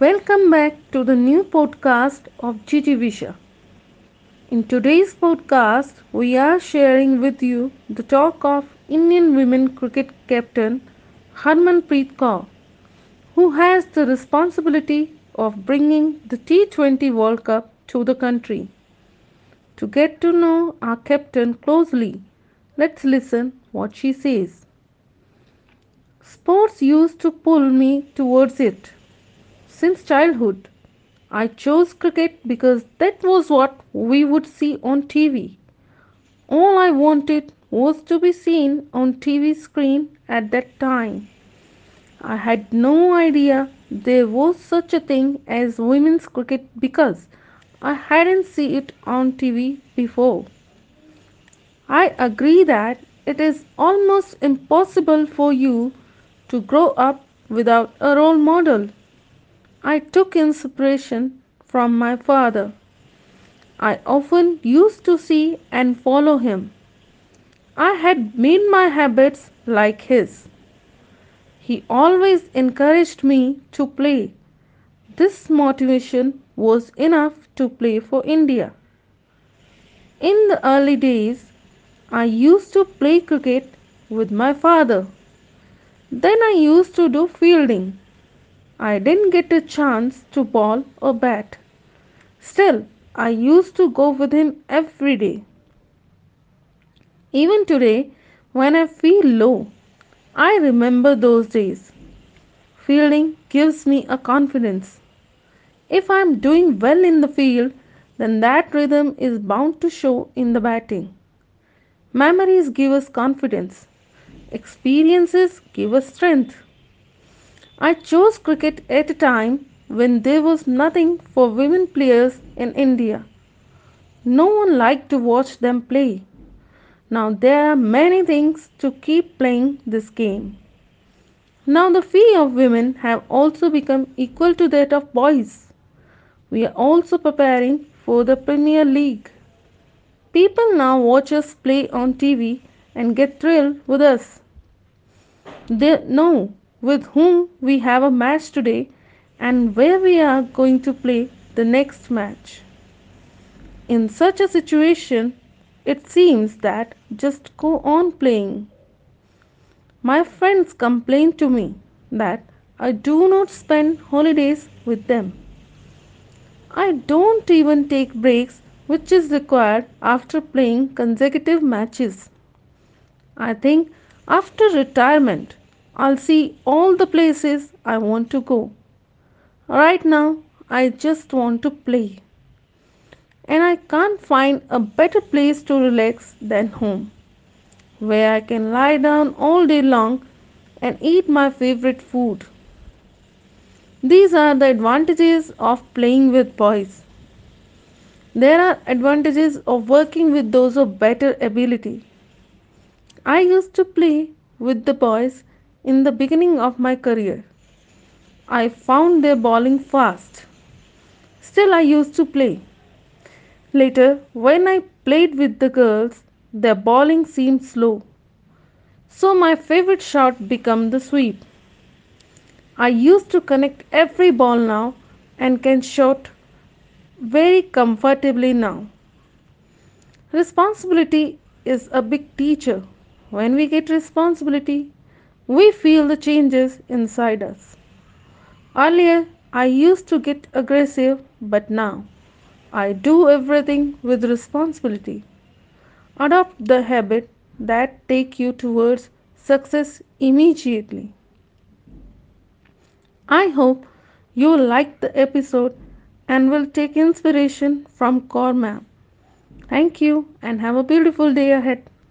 Welcome back to the new podcast of Gigi Visha. In today's podcast, we are sharing with you the talk of Indian women cricket captain Harmanpreet Kaur, who has the responsibility of bringing the T20 World Cup to the country. To get to know our captain closely, let's listen what she says. Sports used to pull me towards it since childhood. I chose cricket because that was what we would see on TV. All I wanted was to be seen on TV screen at that time. I had no idea there was such a thing as women's cricket because I hadn't seen it on TV before. I agree that it is almost impossible for you to grow up without a role model. I took inspiration from my father. I often used to see and follow him. I had made my habits like his. He always encouraged me to play. This motivation was enough to play for India. In the early days, I used to play cricket with my father. Then I used to do fielding. I didn't get a chance to ball or bat. Still, I used to go with him every day. Even today, when I feel low, I remember those days. Fielding gives me a confidence. If I am doing well in the field, then that rhythm is bound to show in the batting. Memories give us confidence. Experiences give us strength. I chose cricket at a time when there was nothing for women players in India. No one liked to watch them play. Now there are many things to keep playing this game. Now the fee of women have also become equal to that of boys. We are also preparing for the Premier League. People now watch us play on TV and get thrilled with us. They know with whom we have a match today and where we are going to play the next match. In such a situation, it seems that just go on playing. My friends complain to me that I do not spend holidays with them. I don't even take breaks, which is required after playing consecutive matches. I think after retirement, I'll see all the places I want to go. Right now, I just want to play. And I can't find a better place to relax than home, where I can lie down all day long and eat my favorite food. These are the advantages of playing with boys. There are advantages of working with those of better ability. I used to play with the boys in the beginning of my career. I found their bowling fast. Still, I used to play. Later, when I played with the girls, their bowling seemed slow. So my favorite shot became the sweep. I used to connect every ball now and can shot very comfortably now. Responsibility is a big teacher. When we get responsibility, we feel the changes inside us. Earlier, I used to get aggressive, but now I do everything with responsibility. Adopt the habit that take you towards success immediately. I hope you like the episode and will take inspiration from Kaur Map. Thank you and have a beautiful day ahead.